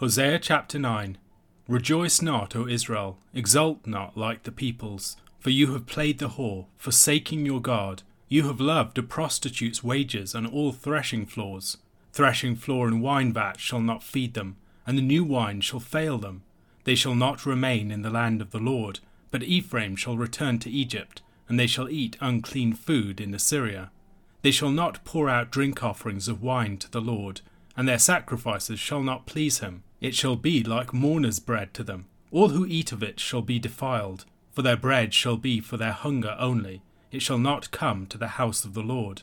Hosea chapter 9 Rejoice not, O Israel, exult not like the peoples, for you have played the whore, forsaking your God. You have loved a prostitute's wages and all threshing floors. Threshing floor and wine vat shall not feed them, and the new wine shall fail them. They shall not remain in the land of the Lord, but Ephraim shall return to Egypt, and they shall eat unclean food in Assyria. They shall not pour out drink offerings of wine to the Lord, and their sacrifices shall not please him. It shall be like mourner's bread to them. All who eat of it shall be defiled, for their bread shall be for their hunger only. It shall not come to the house of the Lord.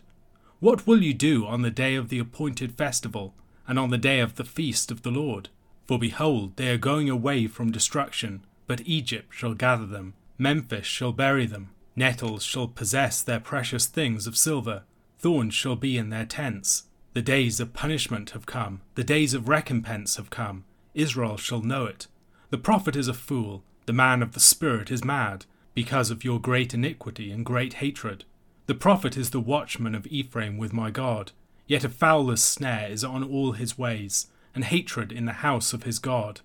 What will you do on the day of the appointed festival, and on the day of the feast of the Lord? For behold, they are going away from destruction, but Egypt shall gather them, Memphis shall bury them, nettles shall possess their precious things of silver, thorns shall be in their tents. The days of punishment have come, the days of recompense have come. Israel shall know it. The prophet is a fool, the man of the Spirit is mad, because of your great iniquity and great hatred. The prophet is the watchman of Ephraim with my God, yet a fowler's snare is on all his ways, and hatred in the house of his God.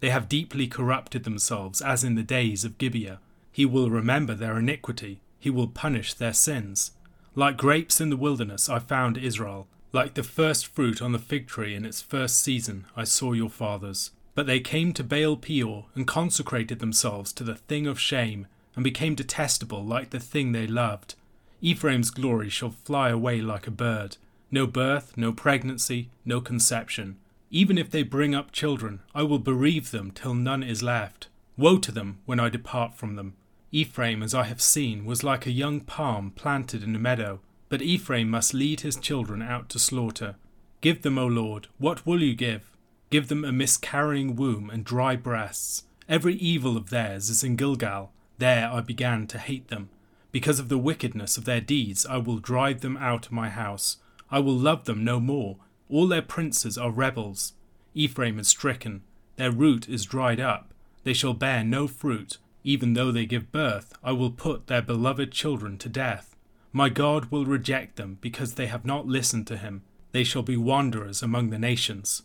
They have deeply corrupted themselves, as in the days of Gibeah. He will remember their iniquity, he will punish their sins. Like grapes in the wilderness I found Israel, like the first fruit on the fig tree in its first season I saw your fathers. But they came to Baal Peor and consecrated themselves to the thing of shame, and became detestable like the thing they loved. Ephraim's glory shall fly away like a bird. No birth, no pregnancy, no conception. Even if they bring up children, I will bereave them till none is left. Woe to them when I depart from them. Ephraim, as I have seen, was like a young palm planted in a meadow. But Ephraim must lead his children out to slaughter. Give them, O Lord, what will you give? Give them a miscarrying womb and dry breasts. Every evil of theirs is in Gilgal. There I began to hate them. Because of the wickedness of their deeds, I will drive them out of my house. I will love them no more. All their princes are rebels. Ephraim is stricken. Their root is dried up. They shall bear no fruit. Even though they give birth, I will put their beloved children to death. My God will reject them because they have not listened to him. They shall be wanderers among the nations.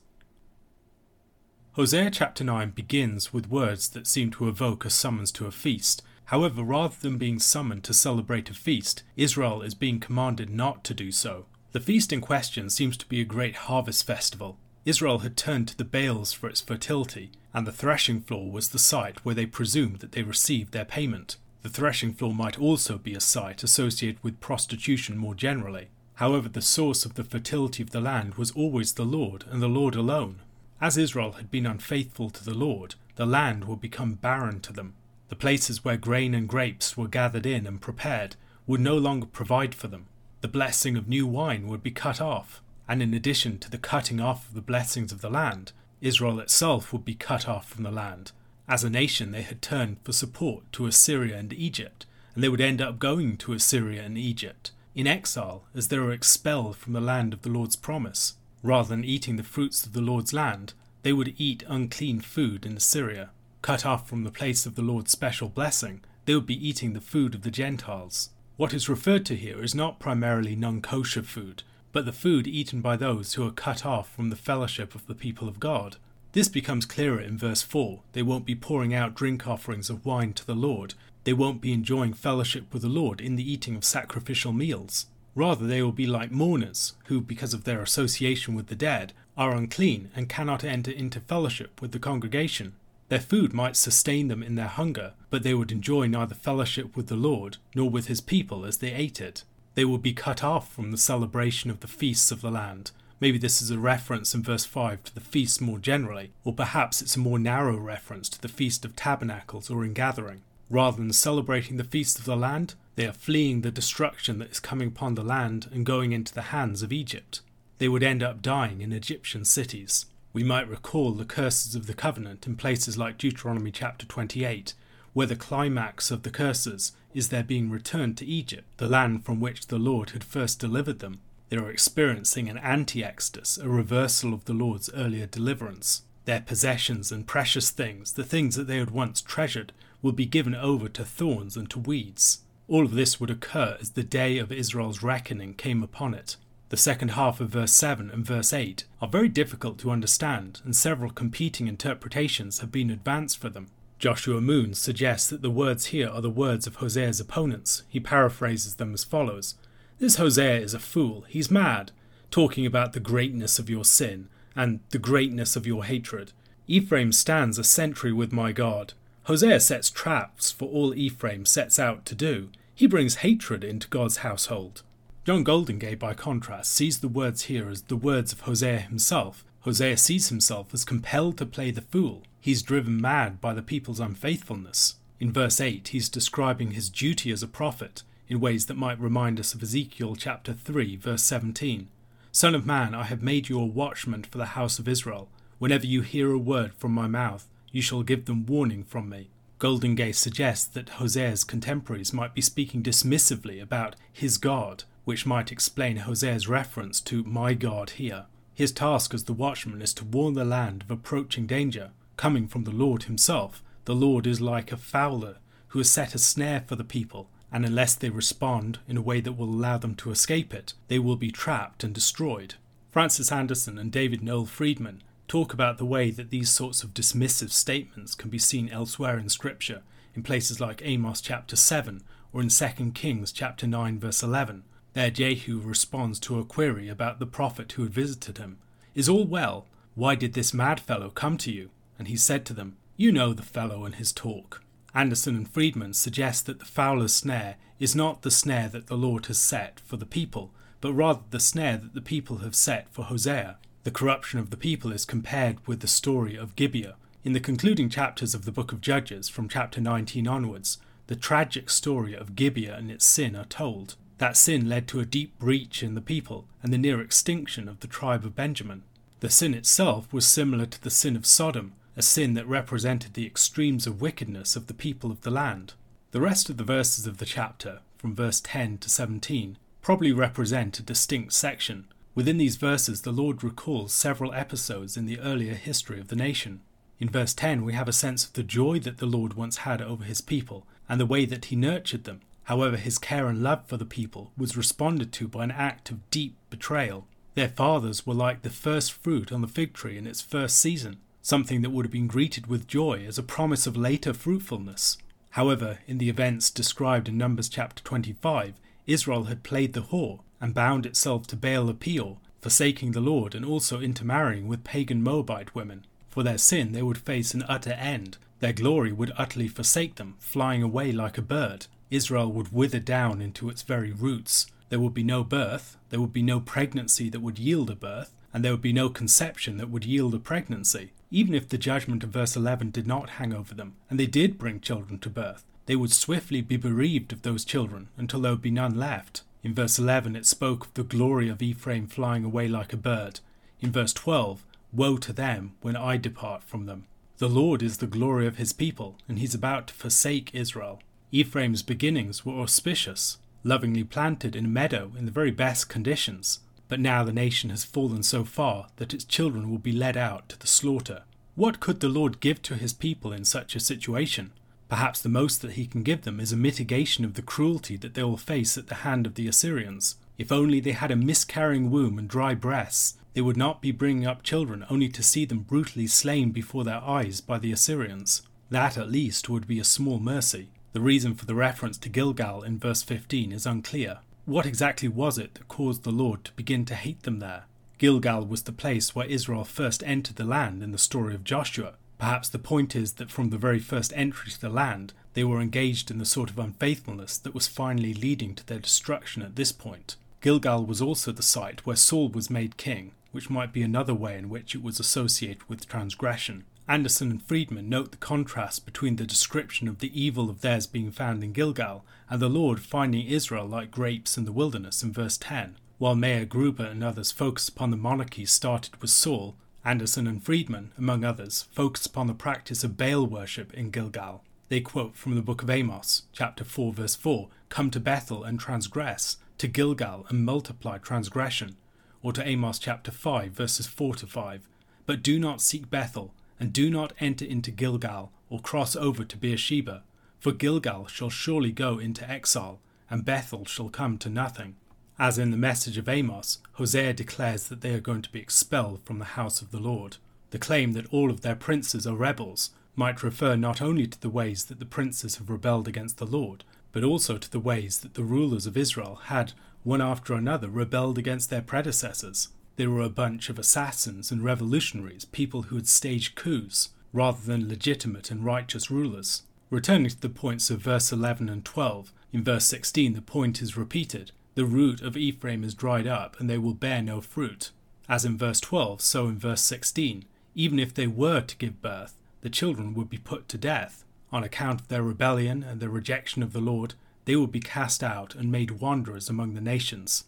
Hosea chapter 9 begins with words that seem to evoke a summons to a feast. However, rather than being summoned to celebrate a feast, Israel is being commanded not to do so. The feast in question seems to be a great harvest festival. Israel had turned to the Baals for its fertility, and the threshing floor was the site where they presumed that they received their payment. The threshing floor might also be a site associated with prostitution more generally. However, the source of the fertility of the land was always the Lord, and the Lord alone. As Israel had been unfaithful to the Lord, the land would become barren to them. The places where grain and grapes were gathered in and prepared would no longer provide for them. The blessing of new wine would be cut off, and in addition to the cutting off of the blessings of the land, Israel itself would be cut off from the land. As a nation, they had turned for support to Assyria and Egypt, and they would end up going to Assyria and Egypt in exile as they were expelled from the land of the Lord's promise. Rather than eating the fruits of the Lord's land, they would eat unclean food in Assyria. Cut off from the place of the Lord's special blessing, they would be eating the food of the Gentiles. What is referred to here is not primarily non kosher food, but the food eaten by those who are cut off from the fellowship of the people of God. This becomes clearer in verse 4. They won't be pouring out drink offerings of wine to the Lord. They won't be enjoying fellowship with the Lord in the eating of sacrificial meals. Rather, they will be like mourners, who, because of their association with the dead, are unclean and cannot enter into fellowship with the congregation. Their food might sustain them in their hunger, but they would enjoy neither fellowship with the Lord nor with his people as they ate it. They would be cut off from the celebration of the feasts of the land. Maybe this is a reference in verse 5 to the feast more generally, or perhaps it's a more narrow reference to the Feast of Tabernacles or Ingathering. Rather than celebrating the feast of the land, they are fleeing the destruction that is coming upon the land and going into the hands of Egypt. They would end up dying in Egyptian cities. We might recall the curses of the covenant in places like Deuteronomy chapter 28, where the climax of the curses is their being returned to Egypt, the land from which the Lord had first delivered them. They are experiencing an anti exodus, a reversal of the Lord's earlier deliverance. Their possessions and precious things, the things that they had once treasured, will be given over to thorns and to weeds. All of this would occur as the day of Israel's reckoning came upon it. The second half of verse 7 and verse 8 are very difficult to understand, and several competing interpretations have been advanced for them. Joshua Moon suggests that the words here are the words of Hosea's opponents. He paraphrases them as follows This Hosea is a fool, he's mad, talking about the greatness of your sin and the greatness of your hatred. Ephraim stands a sentry with my God. Hosea sets traps for all Ephraim sets out to do. He brings hatred into God's household. John Goldingay, by contrast, sees the words here as the words of Hosea himself. Hosea sees himself as compelled to play the fool. He's driven mad by the people's unfaithfulness. In verse 8, he's describing his duty as a prophet in ways that might remind us of Ezekiel chapter 3, verse 17. Son of man, I have made you a watchman for the house of Israel. Whenever you hear a word from my mouth, you shall give them warning from me. Goldingay suggests that Hosea's contemporaries might be speaking dismissively about his God which might explain Hosea's reference to my God here. His task as the watchman is to warn the land of approaching danger, coming from the Lord himself. The Lord is like a fowler who has set a snare for the people, and unless they respond in a way that will allow them to escape it, they will be trapped and destroyed. Francis Andersen and David Noel Freedman talk about the way that these sorts of dismissive statements can be seen elsewhere in Scripture, in places like Amos chapter 7 or in 2 Kings chapter 9 verse 11, there Jehu responds to a query about the prophet who had visited him. Is all well? Why did this mad fellow come to you? And he said to them, You know the fellow and his talk. Andersen and Freedman suggest that the fowler's snare is not the snare that the Lord has set for the people, but rather the snare that the people have set for Hosea. The corruption of the people is compared with the story of Gibeah. In the concluding chapters of the book of Judges, from chapter 19 onwards, the tragic story of Gibeah and its sin are told. That sin led to a deep breach in the people and the near extinction of the tribe of Benjamin. The sin itself was similar to the sin of Sodom, a sin that represented the extremes of wickedness of the people of the land. The rest of the verses of the chapter, from verse 10 to 17, probably represent a distinct section. Within these verses, the Lord recalls several episodes in the earlier history of the nation. In verse 10, we have a sense of the joy that the Lord once had over his people and the way that he nurtured them However, his care and love for the people was responded to by an act of deep betrayal. Their fathers were like the first fruit on the fig tree in its first season, something that would have been greeted with joy as a promise of later fruitfulness. However, in the events described in Numbers chapter 25, Israel had played the whore and bound itself to Baal Peor, forsaking the Lord and also intermarrying with pagan Moabite women. For their sin, they would face an utter end. Their glory would utterly forsake them, flying away like a bird. Israel would wither down into its very roots. There would be no birth, there would be no pregnancy that would yield a birth, and there would be no conception that would yield a pregnancy. Even if the judgment of verse 11 did not hang over them, and they did bring children to birth, they would swiftly be bereaved of those children until there would be none left. In verse 11 it spoke of the glory of Ephraim flying away like a bird. In verse 12, Woe to them when I depart from them. The Lord is the glory of his people, and he's about to forsake Israel. Ephraim's beginnings were auspicious, lovingly planted in a meadow in the very best conditions, but now the nation has fallen so far that its children will be led out to the slaughter. What could the Lord give to his people in such a situation? Perhaps the most that he can give them is a mitigation of the cruelty that they will face at the hand of the Assyrians. If only they had a miscarrying womb and dry breasts, they would not be bringing up children only to see them brutally slain before their eyes by the Assyrians. That at least would be a small mercy. The reason for the reference to Gilgal in verse 15 is unclear. What exactly was it that caused the Lord to begin to hate them there? Gilgal was the place where Israel first entered the land in the story of Joshua. Perhaps the point is that from the very first entry to the land, they were engaged in the sort of unfaithfulness that was finally leading to their destruction at this point. Gilgal was also the site where Saul was made king, which might be another way in which it was associated with transgression. Andersen and Freedman note the contrast between the description of the evil of theirs being found in Gilgal and the Lord finding Israel like grapes in the wilderness in verse 10. While Mayer Gruber and others focus upon the monarchy started with Saul, Andersen and Freedman, among others, focus upon the practice of Baal worship in Gilgal. They quote from the book of Amos, chapter 4, verse 4 Come to Bethel and transgress, to Gilgal and multiply transgression. Or to Amos chapter 5, verses 4 to 5 But do not seek Bethel and do not enter into Gilgal, or cross over to Beersheba, for Gilgal shall surely go into exile, and Bethel shall come to nothing. As in the message of Amos, Hosea declares that they are going to be expelled from the house of the Lord. The claim that all of their princes are rebels might refer not only to the ways that the princes have rebelled against the Lord, but also to the ways that the rulers of Israel had, one after another, rebelled against their predecessors. They were a bunch of assassins and revolutionaries, people who had staged coups, rather than legitimate and righteous rulers. Returning to the points of verse 11 and 12, in verse 16 the point is repeated The root of Ephraim is dried up, and they will bear no fruit. As in verse 12, so in verse 16, even if they were to give birth, the children would be put to death. On account of their rebellion and their rejection of the Lord, they would be cast out and made wanderers among the nations.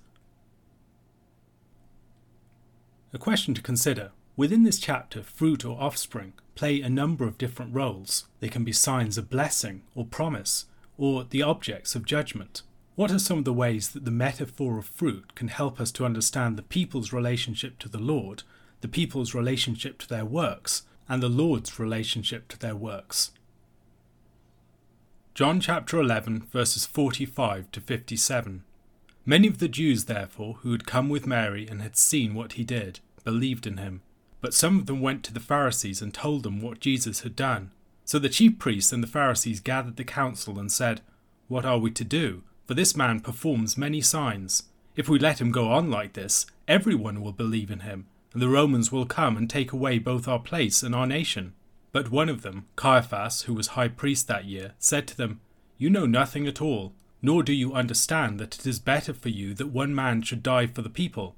A question to consider. Within this chapter, fruit or offspring play a number of different roles. They can be signs of blessing or promise, or the objects of judgment. What are some of the ways that the metaphor of fruit can help us to understand the people's relationship to the Lord, the people's relationship to their works, and the Lord's relationship to their works. John chapter 11, verses 45 to 57. Many of the Jews, therefore, who had come with Mary and had seen what he did, believed in him. But some of them went to the Pharisees and told them what Jesus had done. So the chief priests and the Pharisees gathered the council and said, What are we to do? For this man performs many signs. If we let him go on like this, everyone will believe in him and the Romans will come and take away both our place and our nation. But one of them, Caiaphas, who was high priest that year, said to them, You know nothing at all, nor do you understand that it is better for you that one man should die for the people,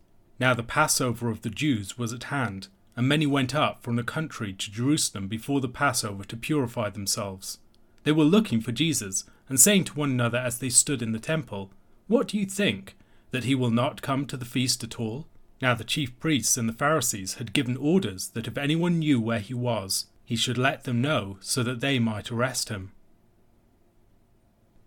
Now the Passover of the Jews was at hand, and many went up from the country to Jerusalem before the Passover to purify themselves. They were looking for Jesus, and saying to one another as they stood in the temple, What do you think? That he will not come to the feast at all? Now the chief priests and the Pharisees had given orders that if anyone knew where he was, he should let them know so that they might arrest him.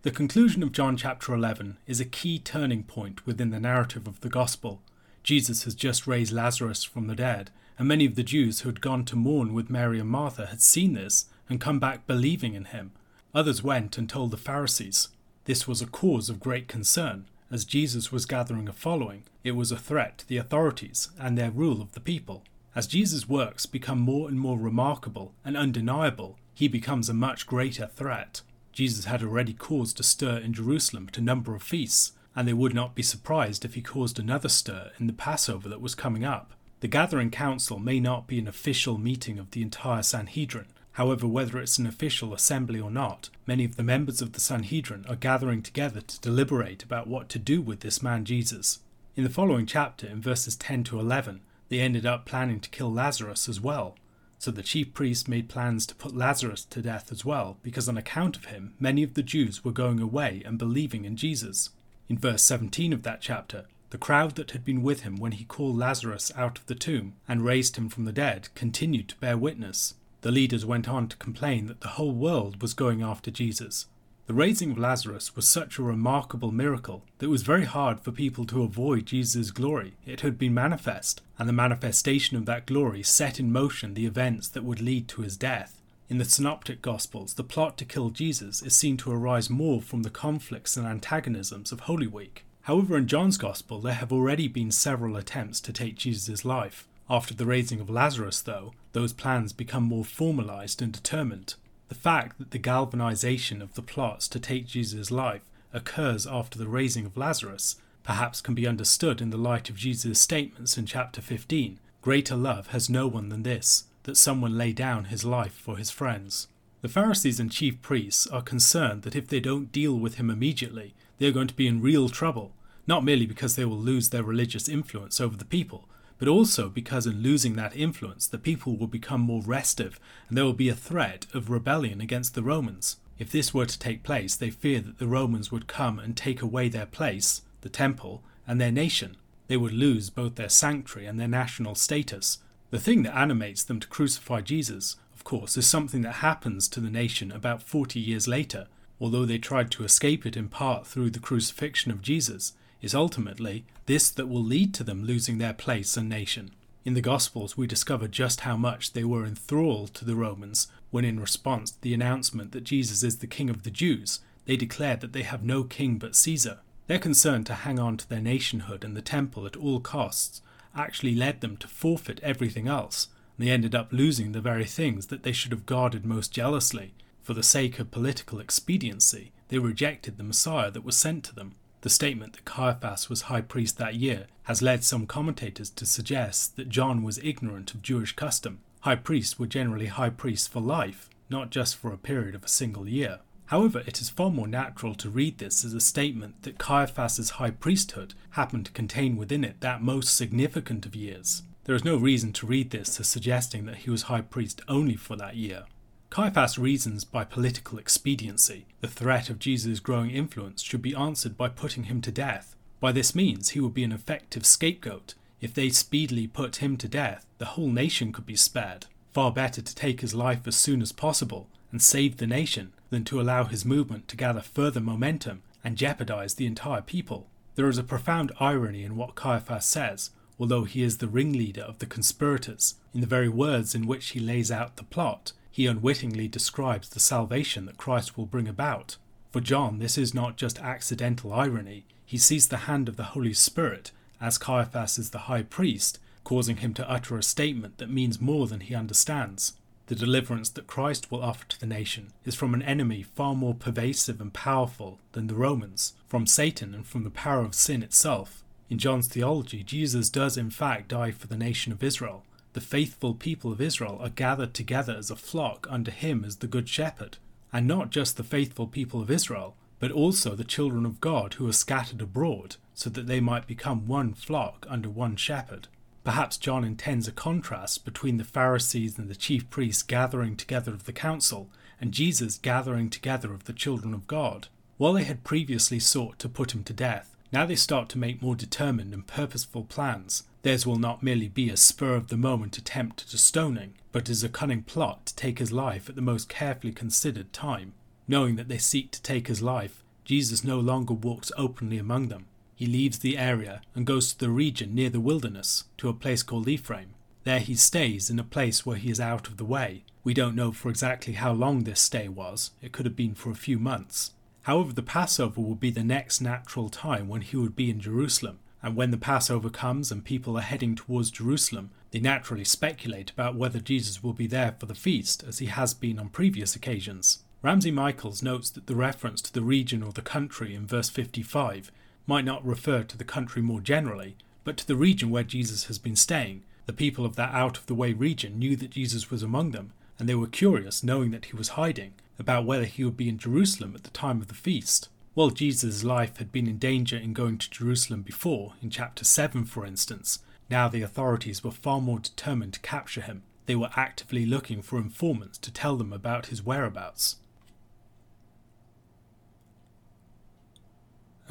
The conclusion of John chapter 11 is a key turning point within the narrative of the Gospel. Jesus has just raised Lazarus from the dead, and many of the Jews who had gone to mourn with Mary and Martha had seen this and come back believing in him. Others went and told the Pharisees. This was a cause of great concern, as Jesus was gathering a following, it was a threat to the authorities and their rule of the people. As Jesus' works become more and more remarkable and undeniable, he becomes a much greater threat. Jesus had already caused a stir in Jerusalem at a number of feasts, and they would not be surprised if he caused another stir in the Passover that was coming up. The gathering council may not be an official meeting of the entire Sanhedrin, However, whether it's an official assembly or not, many of the members of the Sanhedrin are gathering together to deliberate about what to do with this man Jesus. In the following chapter, in verses 10 to 11, they ended up planning to kill Lazarus as well. So the chief priests made plans to put Lazarus to death as well, because on account of him, many of the Jews were going away and believing in Jesus. In verse 17 of that chapter, the crowd that had been with him when he called Lazarus out of the tomb and raised him from the dead continued to bear witness. The leaders went on to complain that the whole world was going after Jesus. The raising of Lazarus was such a remarkable miracle that it was very hard for people to avoid Jesus' glory. It had been manifest, and the manifestation of that glory set in motion the events that would lead to his death. In the Synoptic Gospels, the plot to kill Jesus is seen to arise more from the conflicts and antagonisms of Holy Week. However, in John's Gospel, there have already been several attempts to take Jesus' life. After the raising of Lazarus, though, those plans become more formalized and determined. The fact that the galvanization of the plots to take Jesus' life occurs after the raising of Lazarus perhaps can be understood in the light of Jesus' statements in chapter 15 Greater love has no one than this, that someone lay down his life for his friends. The Pharisees and chief priests are concerned that if they don't deal with him immediately, they are going to be in real trouble, not merely because they will lose their religious influence over the people, but also because in losing that influence, the people will become more restive and there will be a threat of rebellion against the Romans. If this were to take place, they fear that the Romans would come and take away their place, the temple, and their nation. they would lose both their sanctuary and their national status. The thing that animates them to crucify Jesus, of course, is something that happens to the nation about 40 years later, although they tried to escape it in part through the crucifixion of Jesus, is ultimately this that will lead to them losing their place and nation. In the Gospels, we discover just how much they were enthralled to the Romans when, in response to the announcement that Jesus is the King of the Jews, they declared that they have no king but Caesar. They're concerned to hang on to their nationhood and the temple at all costs actually led them to forfeit everything else, they ended up losing the very things that they should have guarded most jealously. For the sake of political expediency, they rejected the Messiah that was sent to them. The statement that Caiaphas was high priest that year has led some commentators to suggest that John was ignorant of Jewish custom. High priests were generally high priests for life, not just for a period of a single year. However, it is far more natural to read this as a statement that Caiaphas's high priesthood happened to contain within it that most significant of years. There is no reason to read this as suggesting that he was high priest only for that year. Caiaphas reasons by political expediency. The threat of Jesus' growing influence should be answered by putting him to death. By this means, he would be an effective scapegoat. If they speedily put him to death, the whole nation could be spared. Far better to take his life as soon as possible and save the nation than to allow his movement to gather further momentum and jeopardize the entire people. There is a profound irony in what Caiaphas says, although he is the ringleader of the conspirators. In the very words in which he lays out the plot, he unwittingly describes the salvation that Christ will bring about. For John, this is not just accidental irony. He sees the hand of the Holy Spirit, as Caiaphas is the high priest, causing him to utter a statement that means more than he understands. The deliverance that Christ will offer to the nation is from an enemy far more pervasive and powerful than the Romans, from Satan and from the power of sin itself. In John's theology, Jesus does in fact die for the nation of Israel, the faithful people of Israel are gathered together as a flock under him as the Good Shepherd. And not just the faithful people of Israel, but also the children of God who are scattered abroad, so that they might become one flock under one shepherd. Perhaps John intends a contrast between the Pharisees and the chief priests gathering together of the council, and Jesus gathering together of the children of God. While they had previously sought to put him to death, now they start to make more determined and purposeful plans, Theirs will not merely be a spur of the moment attempt at a stoning, but is a cunning plot to take his life at the most carefully considered time. Knowing that they seek to take his life, Jesus no longer walks openly among them. He leaves the area and goes to the region near the wilderness, to a place called Ephraim. There he stays in a place where he is out of the way. We don't know for exactly how long this stay was, it could have been for a few months. However, the Passover would be the next natural time when he would be in Jerusalem, and when the Passover comes and people are heading towards Jerusalem, they naturally speculate about whether Jesus will be there for the feast, as he has been on previous occasions. Ramsey Michaels notes that the reference to the region or the country in verse 55 might not refer to the country more generally, but to the region where Jesus has been staying. The people of that out of the way region knew that Jesus was among them, and they were curious, knowing that he was hiding, about whether he would be in Jerusalem at the time of the feast. While Jesus' life had been in danger in going to Jerusalem before, in chapter 7 for instance, now the authorities were far more determined to capture him. They were actively looking for informants to tell them about his whereabouts.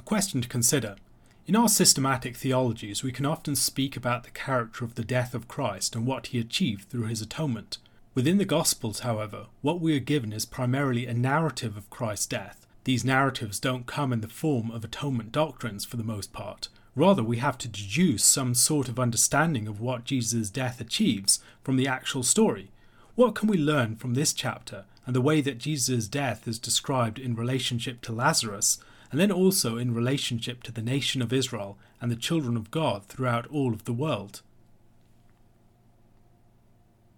Question to consider. In our systematic theologies, we can often speak about the character of the death of Christ and what he achieved through his atonement. Within the Gospels, however, what we are given is primarily a narrative of Christ's death these narratives don't come in the form of atonement doctrines for the most part. Rather, we have to deduce some sort of understanding of what Jesus' death achieves from the actual story. What can we learn from this chapter and the way that Jesus' death is described in relationship to Lazarus, and then also in relationship to the nation of Israel and the children of God throughout all of the world?